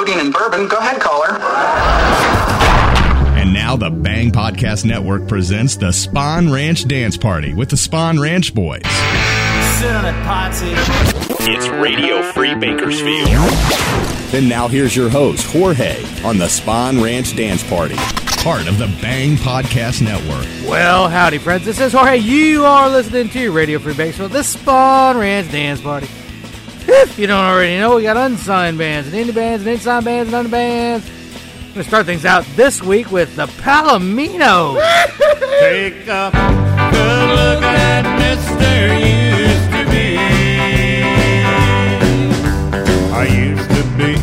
codeine and bourbon. Go ahead, caller. And now the Bang Podcast Network presents the Spawn Ranch Dance Party with the Spawn Ranch Boys. Sit on it, Potsy. It's Radio Free Bakersfield. Then now here's your host, Jorge, on the Spawn Ranch Dance Party, part of the Bang Podcast Network. Well, howdy, friends. This is Jorge. You are listening to Radio Free Bakersfield, the Spawn Ranch Dance Party. If you don't already know, we got unsigned bands and indie bands and unsigned bands and under bands. I'm to start things out this week with the Palominos. Take a good look at Mr. Used to Be. I used to be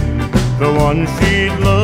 the one she'd love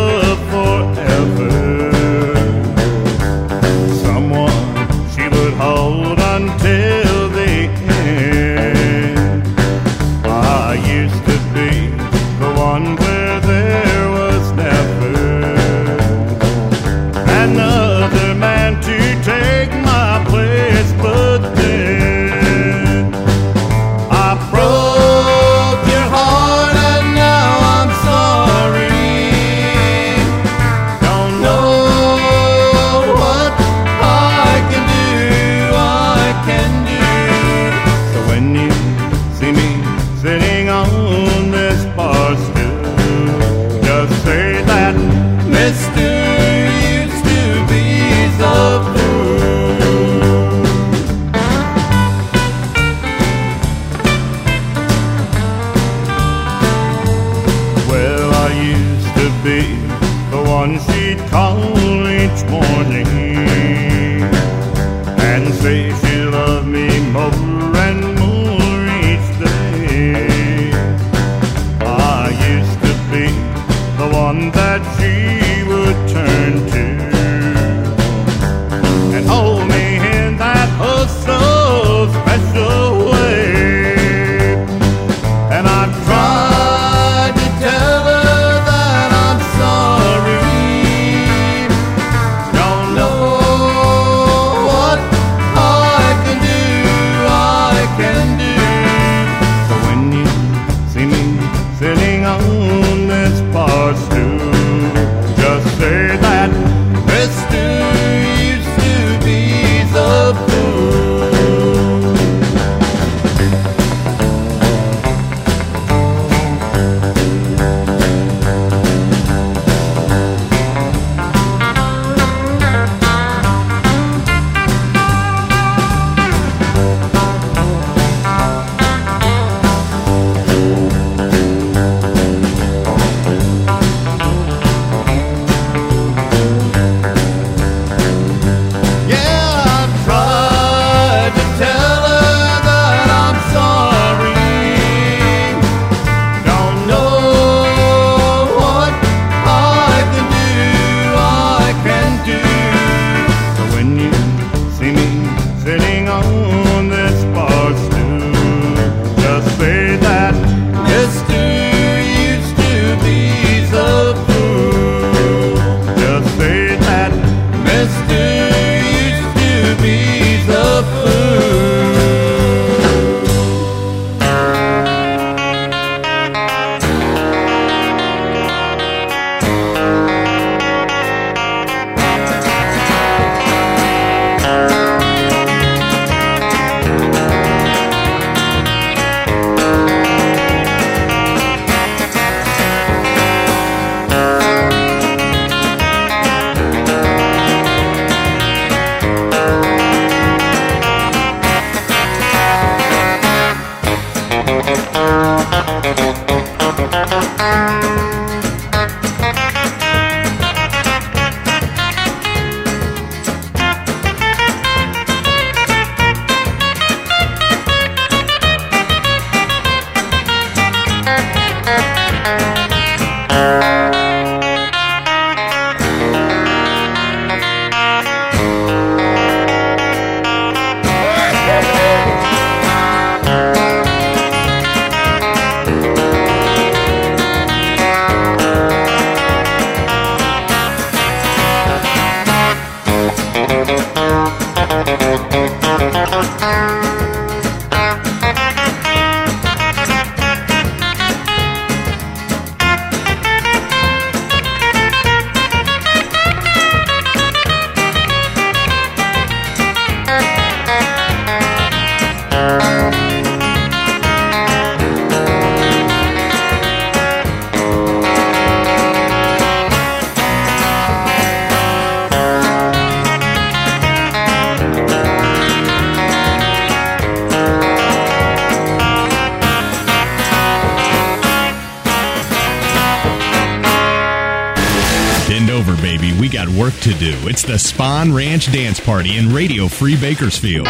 It's the Spawn Ranch Dance Party in Radio Free Bakersfield.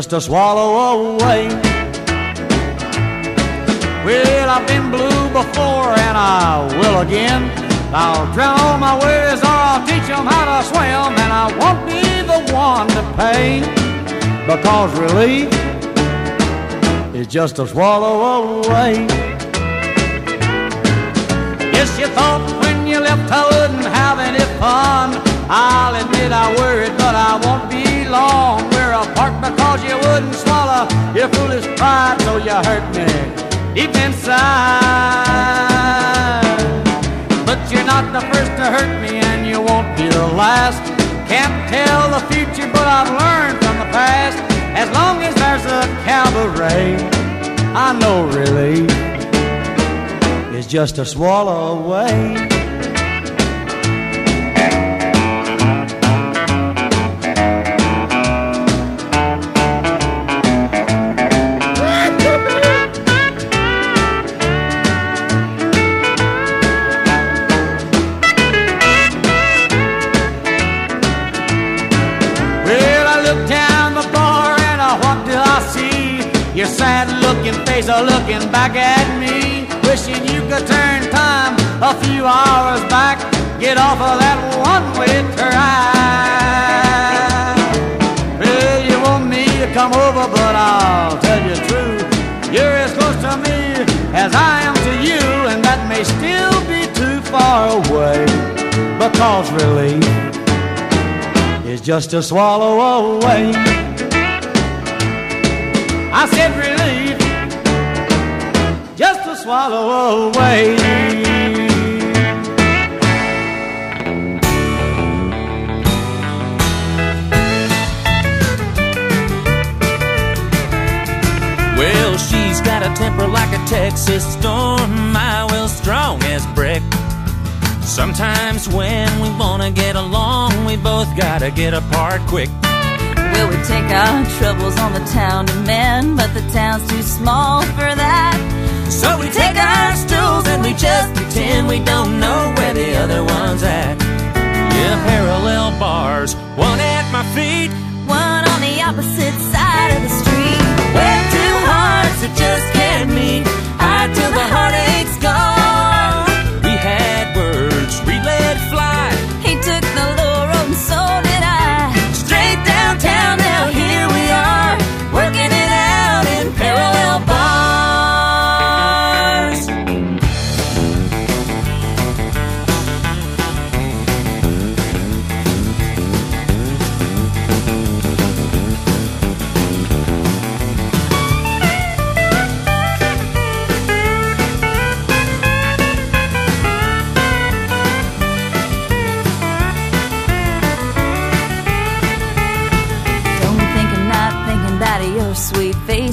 Just a swallow away. Well, I've been blue before and I will again. I'll drown all my worries or I'll teach them how to swim. And I won't be the one to pay because relief is just a swallow away. Yes, you thought when you left I wouldn't have any fun. I'll admit I worried, but I won't be long. We're apart because you wouldn't swallow your foolish pride, so you hurt me deep inside. But you're not the first to hurt me, and you won't be the last. Can't tell the future, but I've learned from the past. As long as there's a cabaret, I know relief is just a swallow away. Looking looking back at me. Wishing you could turn time a few hours back. Get off of that one way track. Well, you want me to come over, but I'll tell you true. You're as close to me as I am to you, and that may still be too far away. Because relief is just a swallow away. Swallow away. Well, she's got a temper like a Texas storm, my will strong as brick. Sometimes when we wanna get along, we both gotta get apart quick. Well, we take our troubles on the town to mend, but the town's too small for that. So we take our stools and we just pretend we don't know where the other one's at. Yeah, parallel bars, one at my feet, One on the opposite side of the street. where two hearts that just can't meet. Hide till the heartache's gone.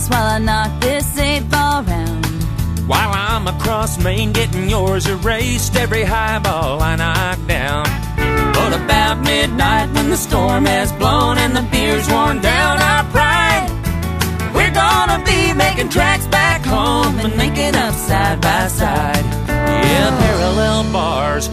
While I knock this eight ball round. While I'm across Maine getting yours erased, every highball I knock down. But about midnight when the storm has blown and the beer's worn down our pride, we're gonna be making tracks back home and making up side by side. Yeah, parallel bars,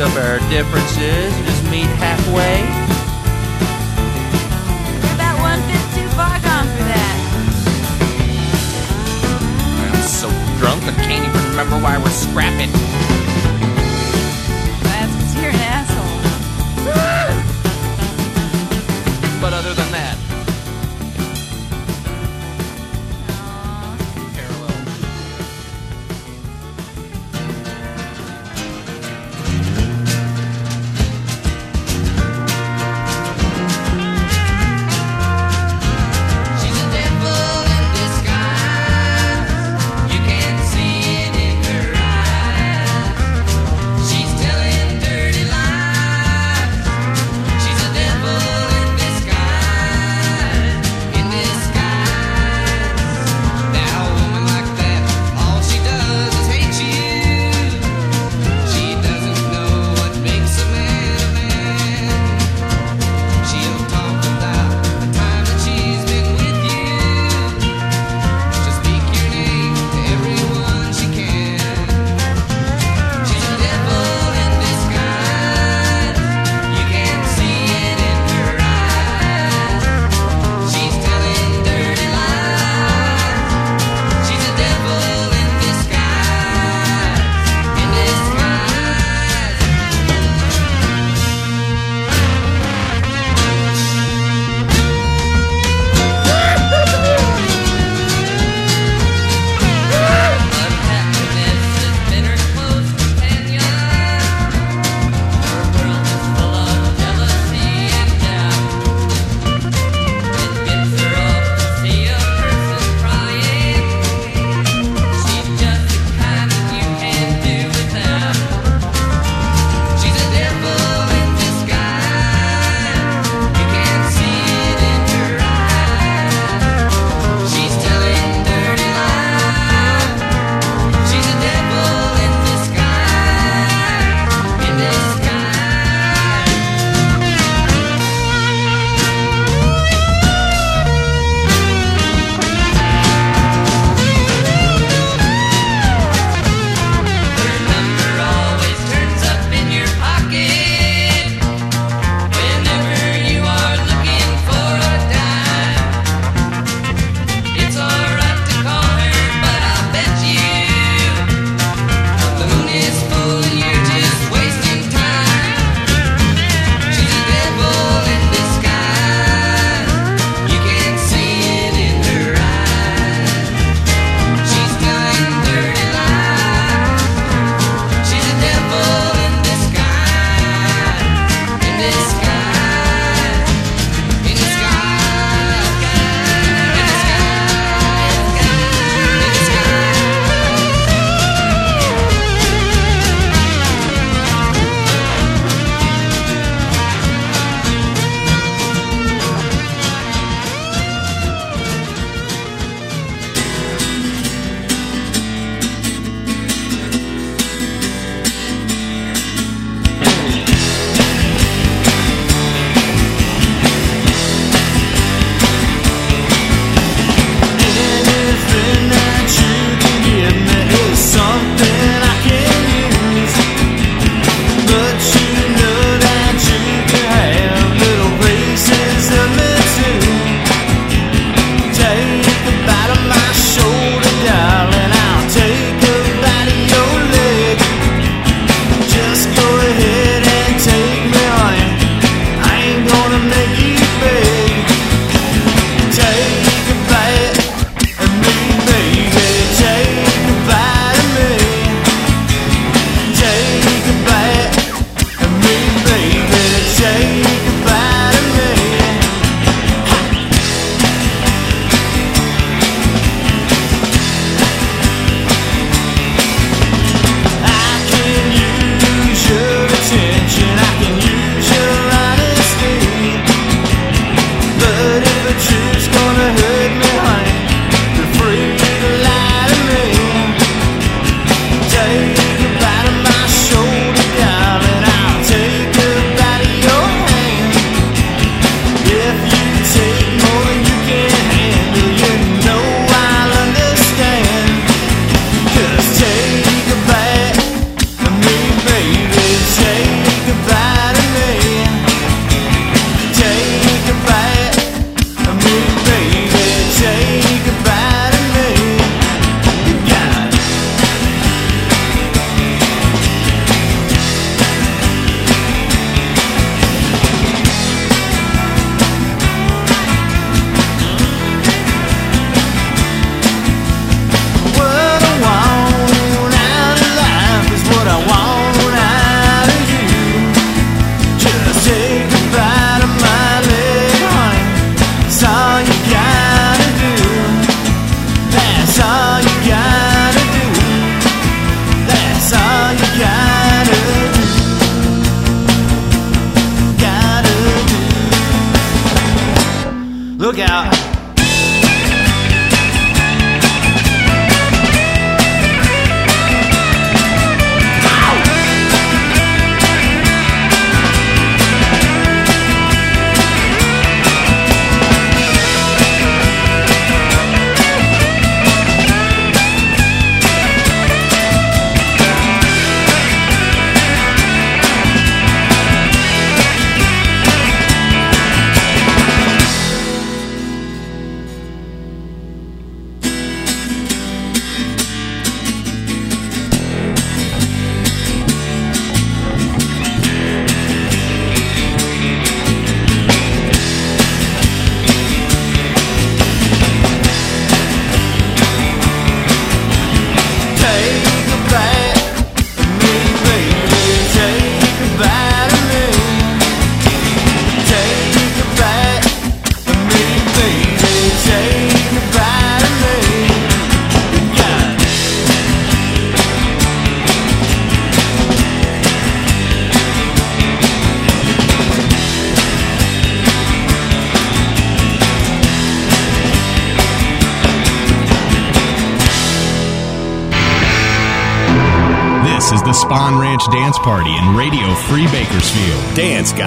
up our differences just meet halfway. You're about too far gone for that. I'm so drunk I can't even remember why we're scrapping.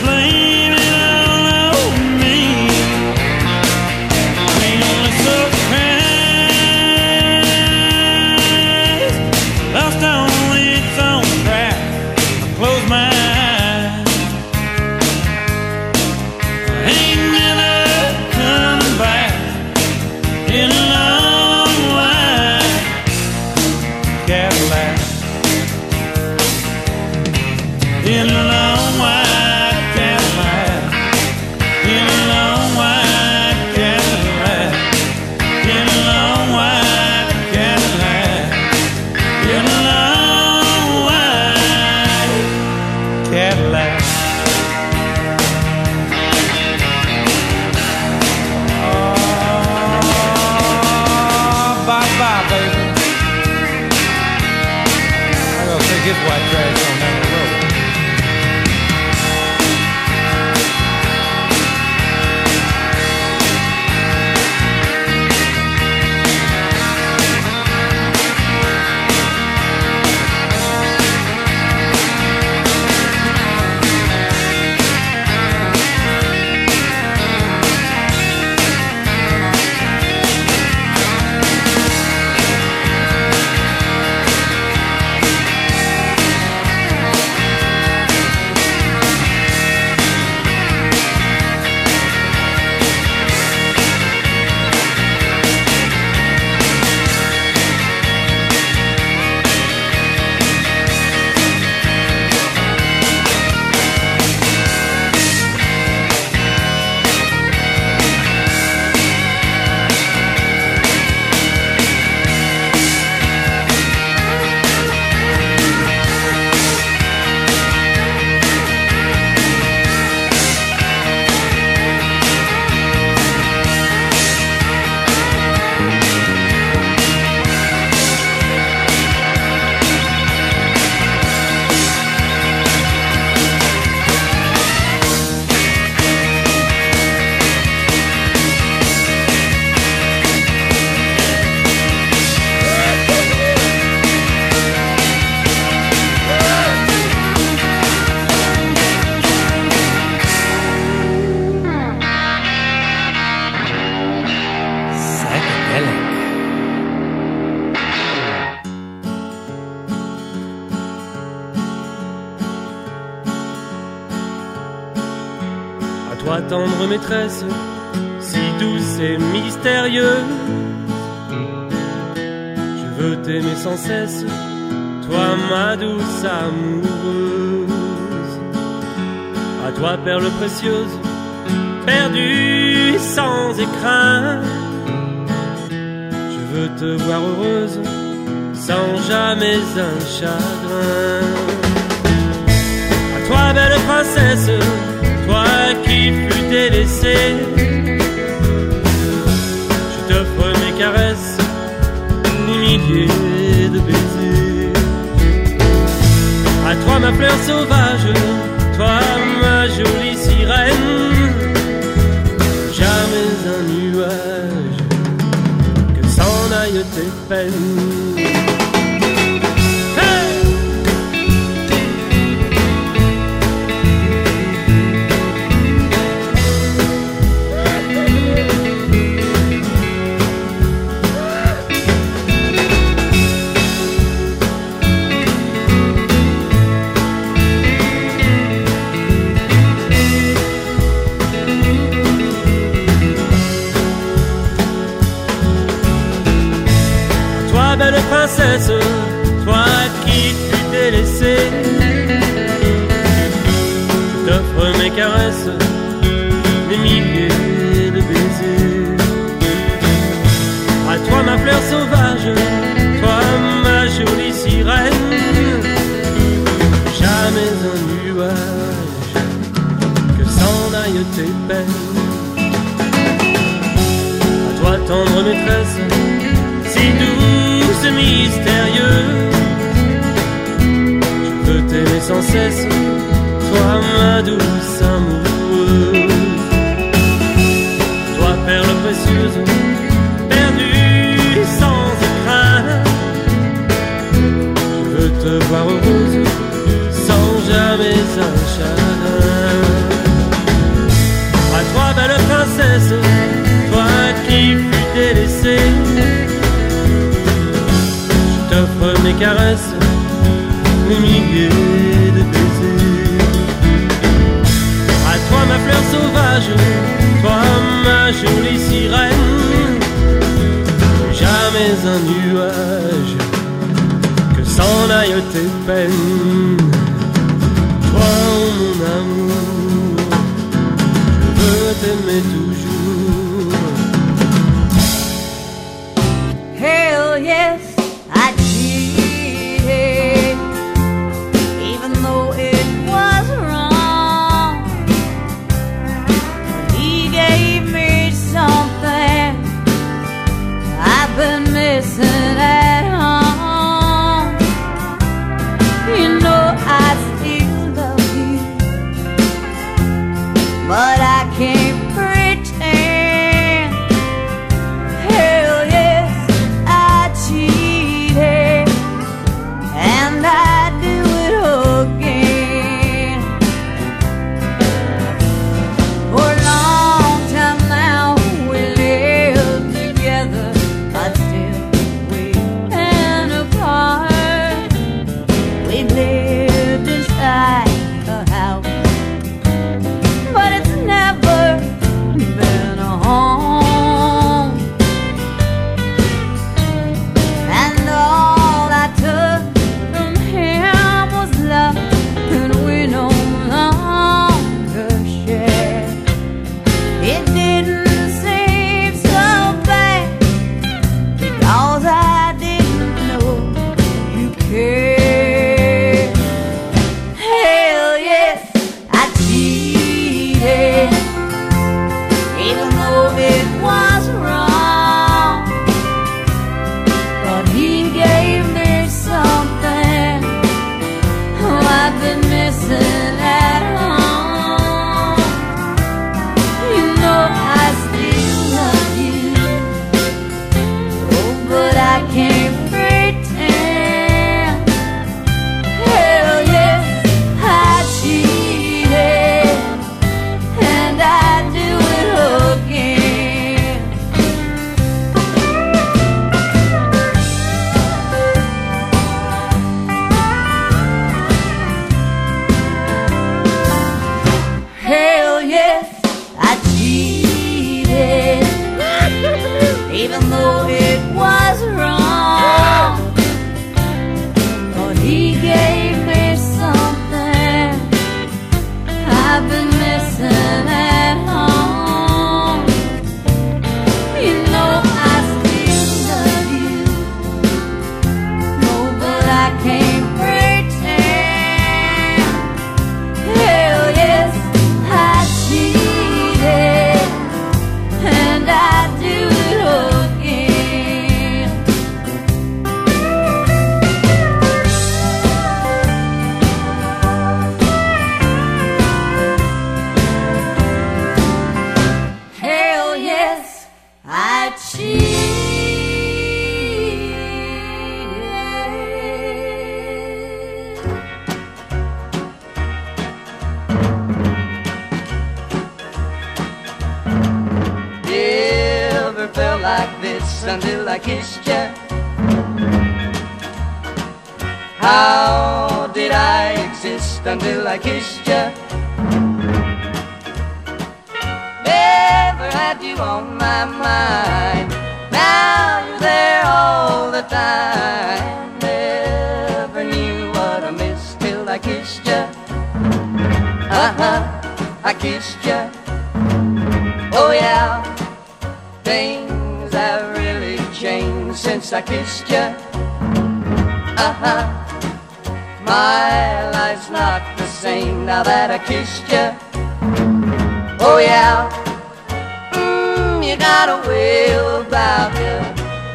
blame. Si douce et mystérieuse. Je veux t'aimer sans cesse, toi ma douce amoureuse. À toi perle précieuse, perdue sans écrin. Je veux te voir heureuse, sans jamais un chagrin. À toi belle princesse, qui fus délaissée. Je t'offre mes caresses, des milliers de baisers. À toi ma fleur sauvage, toi ma jolie sirène. Jamais un nuage que s'en aille tes peines. Princesse, toi qui fus délaissée. Je t'offre mes caresses, des milliers de baisers. À toi ma fleur sauvage, toi ma jolie sirène. Jamais un nuage que s'en aille tes peines. À toi tendre maîtresse, douce et mystérieuse. Je veux t'aimer sans cesse, toi ma douce amoureuse. Toi perle précieuse, caresses, des milliers de baisers. À toi ma fleur sauvage, toi ma jolie sirène. Jamais un nuage que s'en aille tes peines. Toi mon amour, je veux t'aimer toujours. Had you on my mind. Now you're there all the time. Never knew what I missed till I kissed you. Uh huh, I kissed you. Oh yeah, things have really changed since I kissed you. Uh huh, my life's not the same now that I kissed you. Oh yeah, you got a way about you.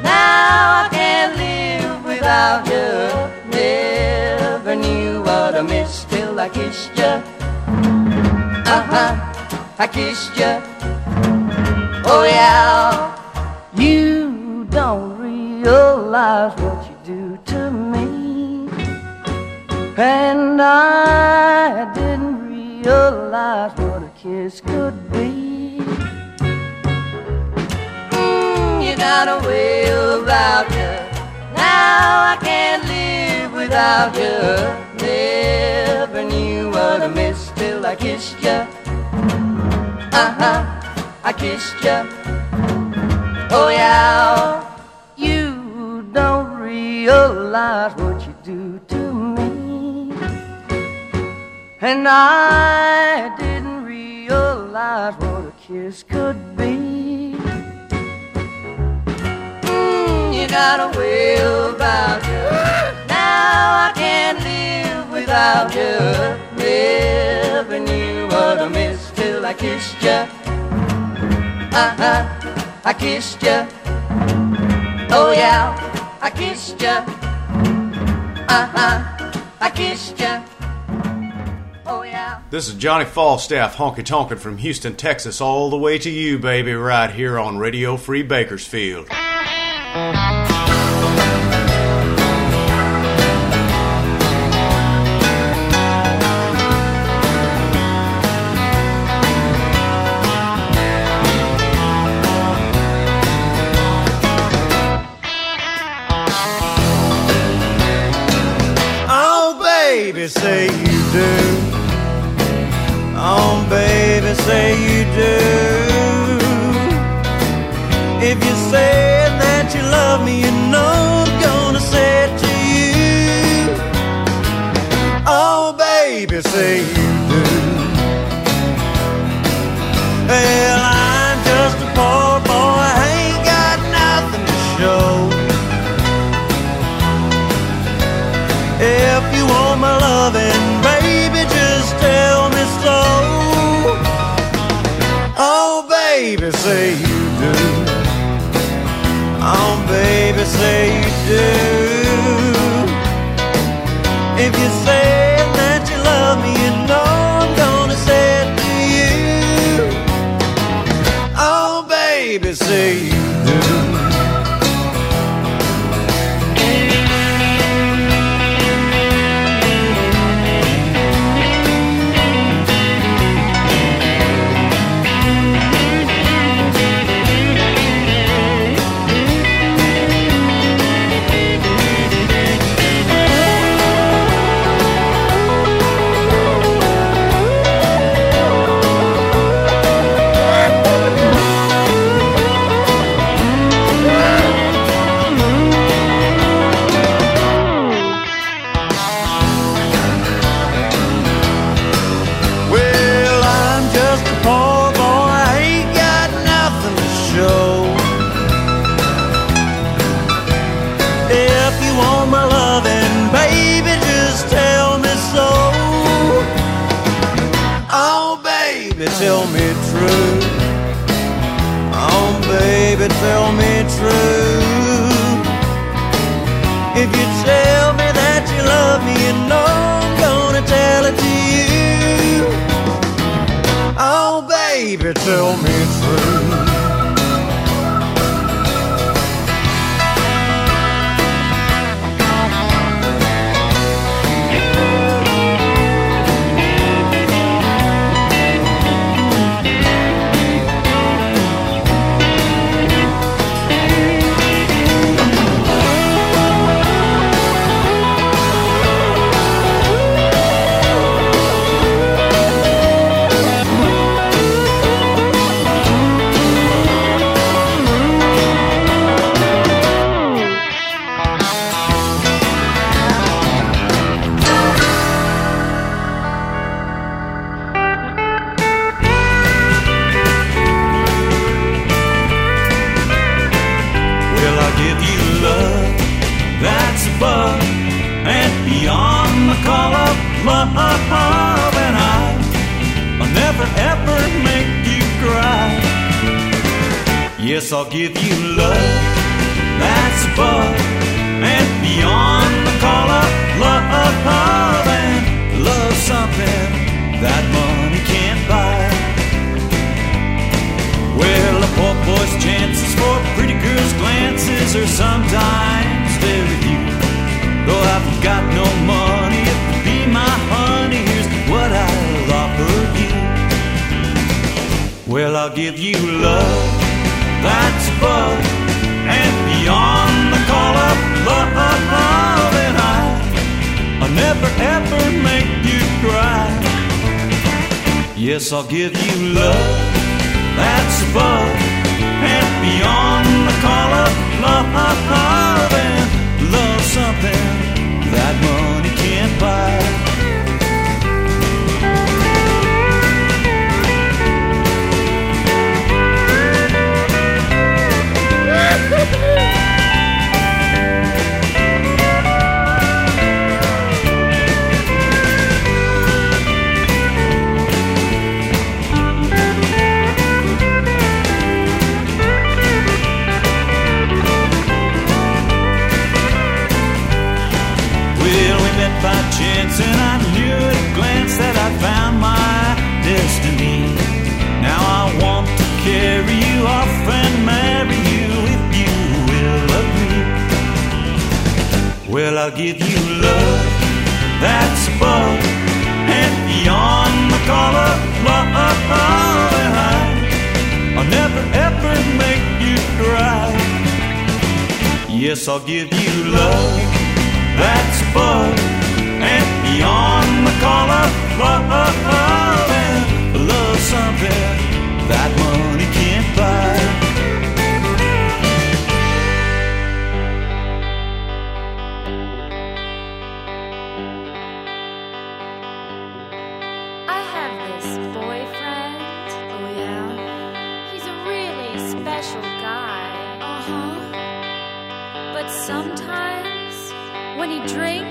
Now I can't live without you. Never knew what I missed till I kissed you. Uh huh, I kissed you. Oh yeah, you don't realize what you do to me, and I didn't realize what a kiss could be. You got a way about you. Now I can't live without you. Never knew what I missed till I kissed you. Uh huh. I kissed you. Oh yeah, you don't realize what you do to me, and I didn't realize what a kiss could be. Got a way about you. Now I can't live without you. What I till I kissed you uh-huh, I kissed you. Oh yeah, I kissed you. Uh-huh, I kissed. Oh yeah. This is Johnny Falstaff, honky tonkin' from Houston, Texas, all the way to you, baby, right here on Radio Free Bakersfield. I'll give you love that's above and beyond the call of love. I'll never ever make you cry. Yes, I'll give you love that's above and beyond the call of love. drink.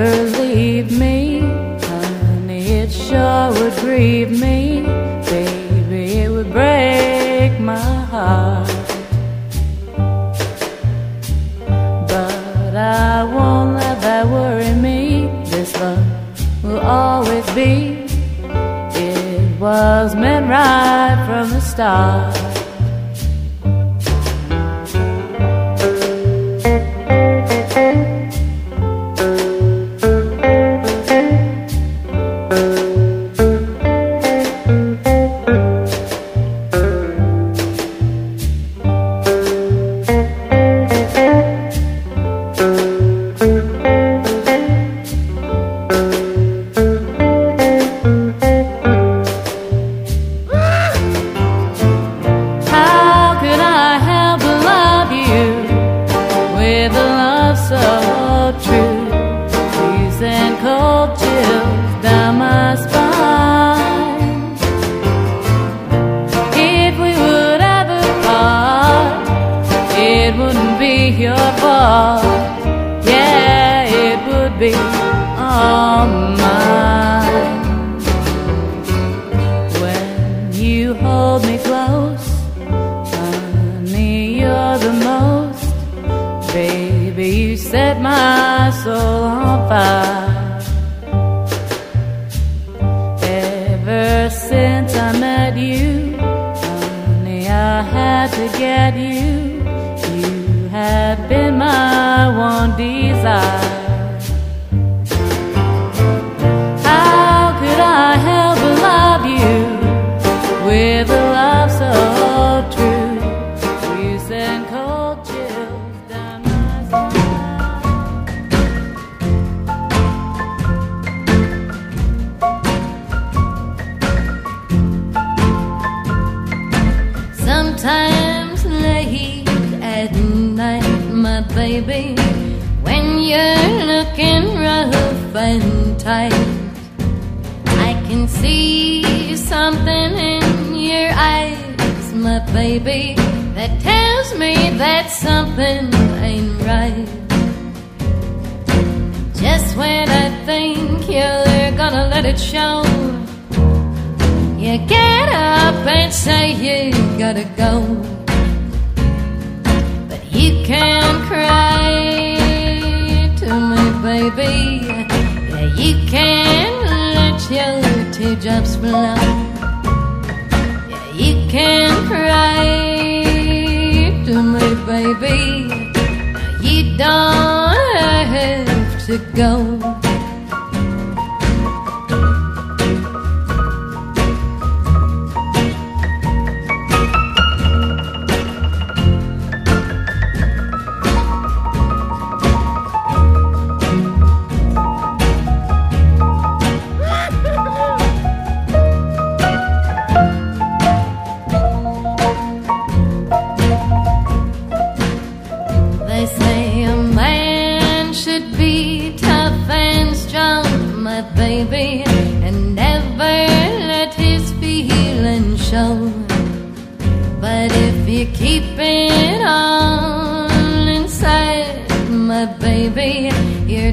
Ever leave me, honey, it sure would grieve me. Baby, it would break my heart. But I won't let that worry me. This love will always be. It was meant right from the start. Tight, I can see something in your eyes, my baby, that tells me that something ain't right. Just when I think you're gonna let it show. You get up and say you gotta go. But you can cry to me, baby. You can let your teardrops flow. Yeah, you can cry to me, baby. You don't have to go.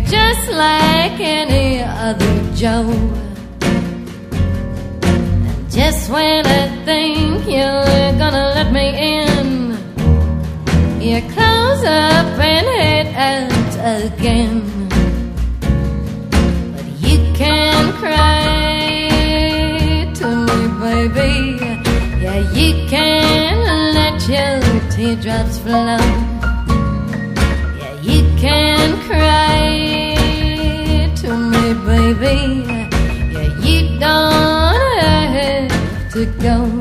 Just like any other Joe. And just when I think you're gonna let me in, you close up and head out again. But you can cry to me, baby. Yeah, you can let your teardrops flow. Yeah, you can cry to go.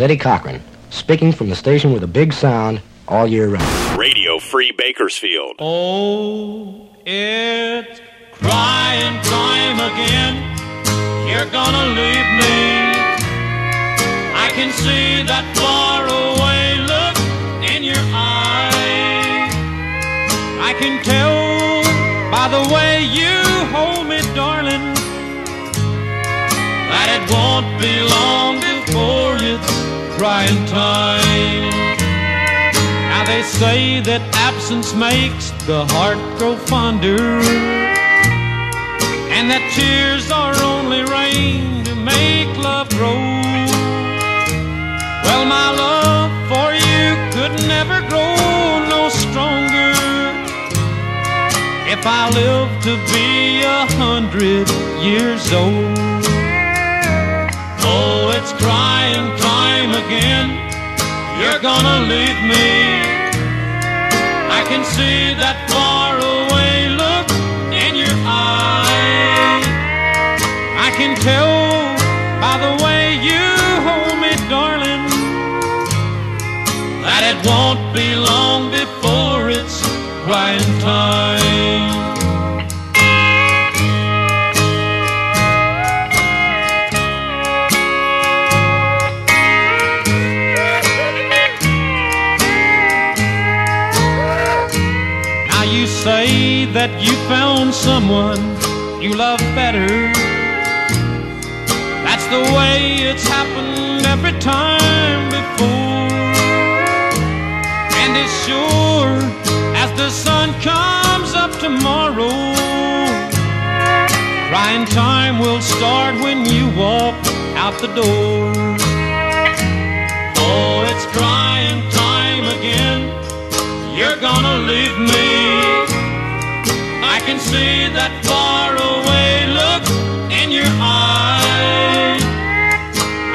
Is Eddie Cochran, speaking from the station with a big sound all year round. Radio Free Bakersfield. Oh, it's crying time again. You're gonna leave me. I can see that far away look in your eyes. I can tell by the way you hold me, darling, that it won't be long before it's crying time. Now they say that absence makes the heart grow fonder, and that tears are only rain to make love grow. Well, my love for you could never grow no stronger if I live to be a hundred years old. Oh, it's crying again. You're gonna leave me. I can see that far away look in your eye. I can tell by the way you hold me, darling, that it won't be long before it's crying time. Someone you love better. That's the way it's happened every time before. And as sure as the sun comes up tomorrow, crying time will start when you walk out the door. Oh, it's crying time again. You're gonna leave me. I can see that far away look in your eyes.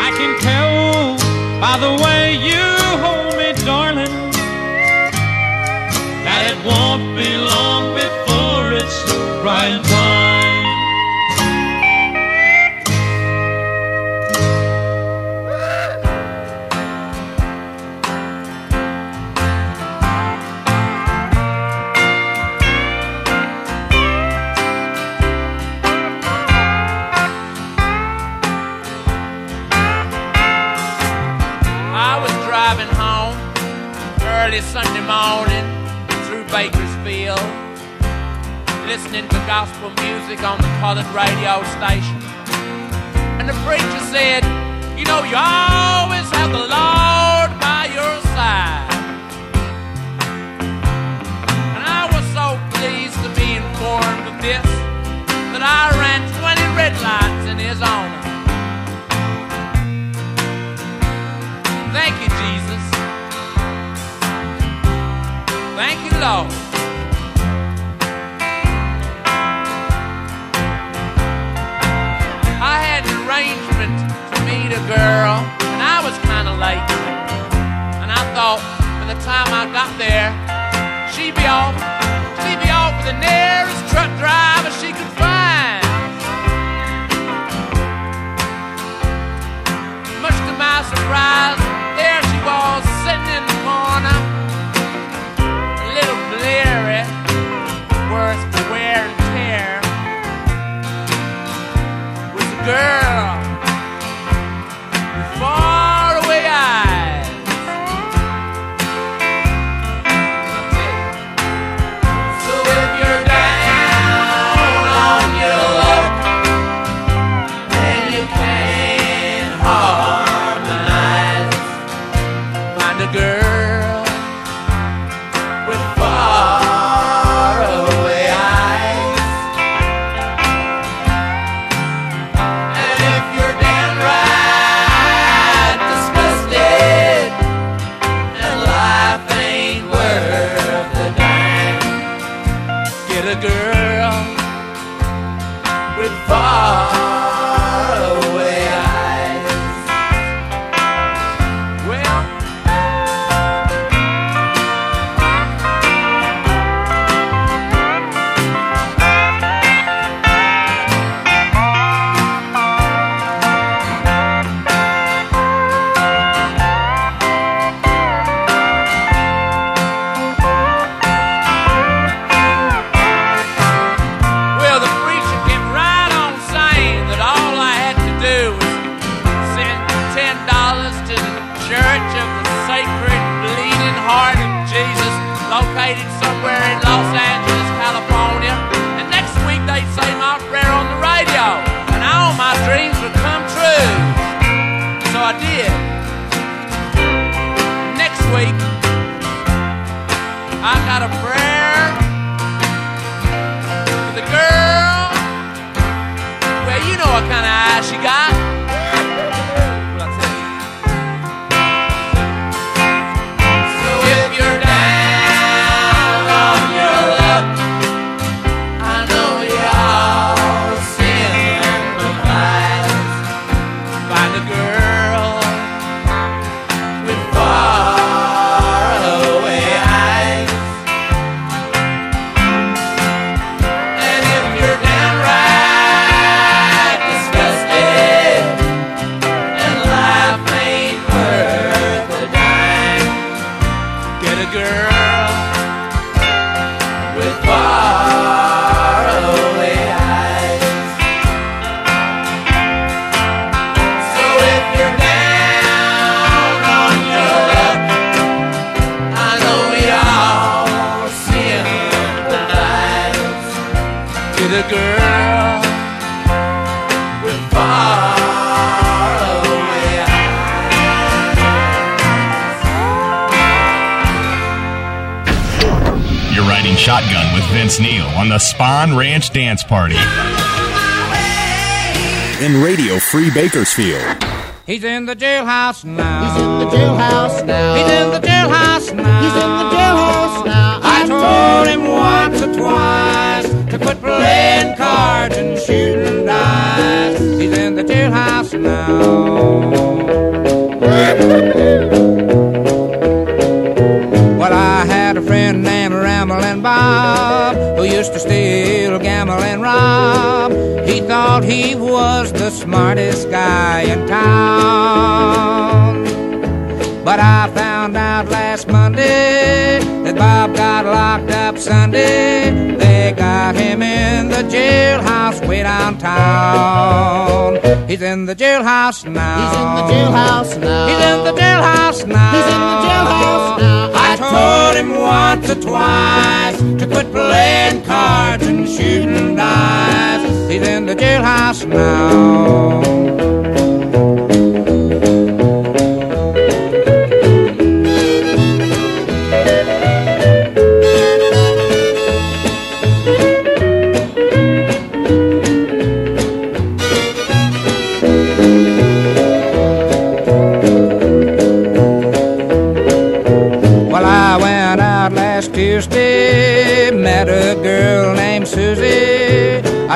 I can tell by the way you hold me, darling, that it won't gospel music on the colored radio station. And the preacher said, You know you always have the Lord by your side. And I was so pleased to be informed of this that I ran 20 red lights in his honor. Thank you, Jesus. Thank you, Lord. A girl, and I was kind of late. And I thought by the time I got there, she'd be off, she'd be off with the nearest truck driver she could find. Much to my surprise, there she was sitting in the corner, a little bleary, worth the wear and tear was a girl on the Spawn Ranch Dance Party. In Radio Free Bakersfield. He's in the jailhouse now. He's in the jailhouse now. He's in the jailhouse now. He's in the jailhouse now. I told him once or twice to quit playing cards and shooting dice. He's in the jailhouse now. Who used to steal, gamble, and rob. He thought he was the smartest guy in town. But I found out last Monday that Bob got locked up Sunday. They got him in the jailhouse way downtown. He's in the jailhouse now. He's in the jailhouse now. He's in the jailhouse now. He's in the jailhouse now. Told him once or twice to quit playing cards and shooting dice. He's in the jailhouse now.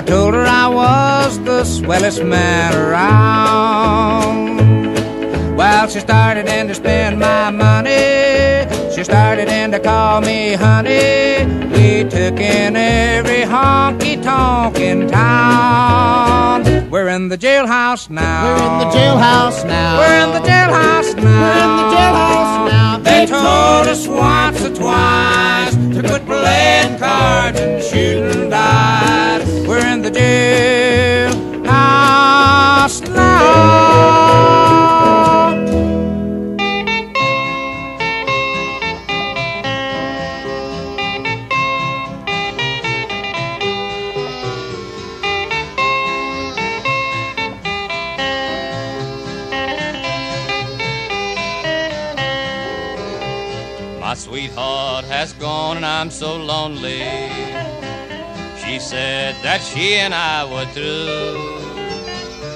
Told her I was the swellest man around. Well, she started in to spend my money. She started in to call me honey. We took in every honky tonk in town. We're in the jailhouse now. We're in the jailhouse now. We're in the jailhouse now. We're in the jailhouse now. They told us once or twice to quit playing cards and shooting dice. We're in the jailhouse now. My sweetheart has gone and I'm so lonely. Said that she and I were through.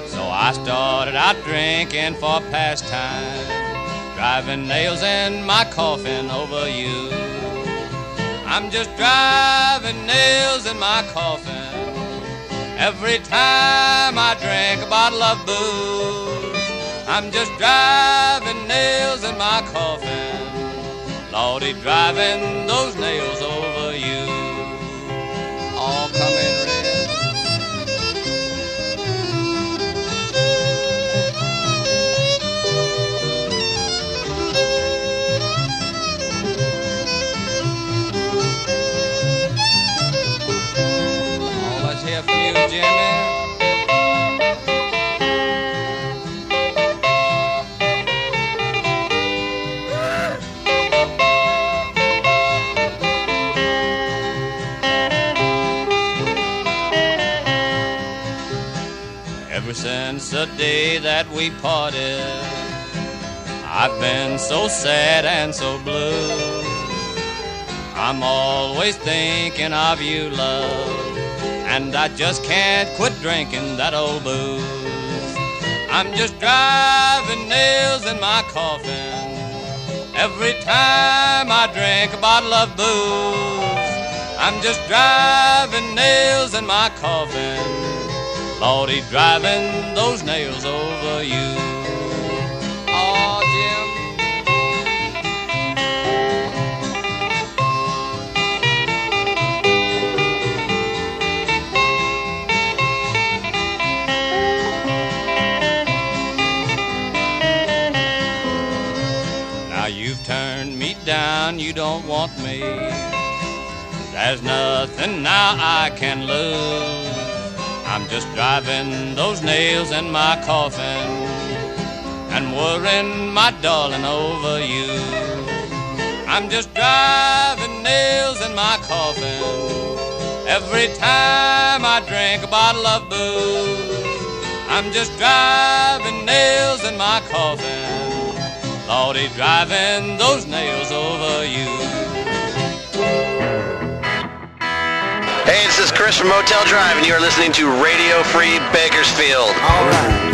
So I started out drinking for pastime, driving nails in my coffin over you. I'm just driving nails in my coffin every time I drink a bottle of booze. I'm just driving nails in my coffin. Lordy, driving those nails over the day that we parted, I've been so sad and so blue. I'm always thinking of you, love, and I just can't quit drinking that old booze. I'm just driving nails in my coffin every time I drink a bottle of booze. I'm just driving nails in my coffin. Lordy, driving those nails over you. Oh, Jim. Now you've turned me down, you don't want me. There's nothing now I can lose. I'm just driving those nails in my coffin and worrying my darling over you. I'm just driving nails in my coffin every time I drink a bottle of booze. I'm just driving nails in my coffin. Lordy, driving those nails over you. Hey, this is Chris from Motel Drive, and you are listening to Radio Free Bakersfield. All right.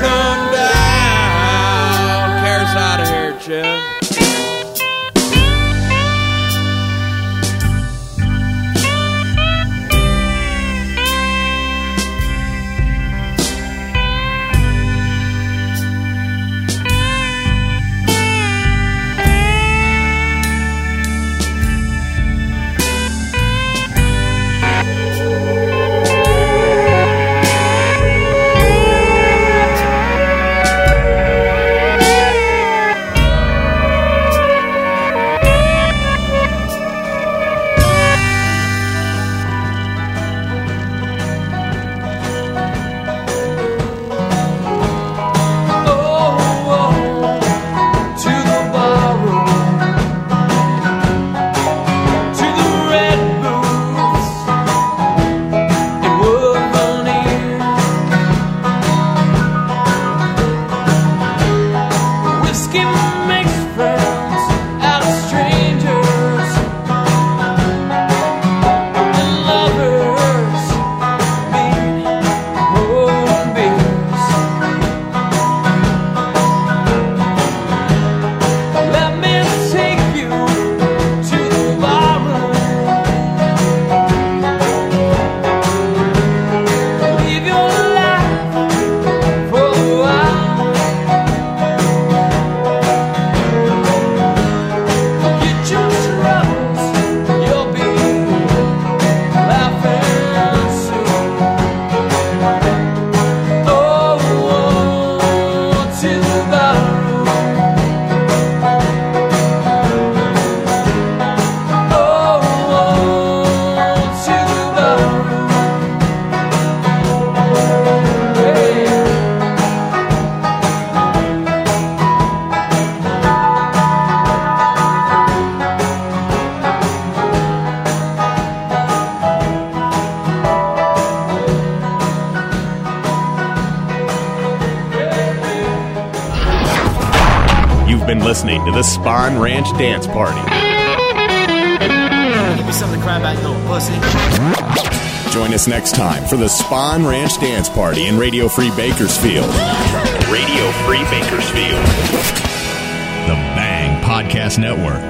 Burn Ranch Dance Party. Give me something to cry about, you little pussy. Join us next time for the Spawn Ranch Dance Party in Radio Free Bakersfield. Radio Free Bakersfield. The Bang Podcast Network.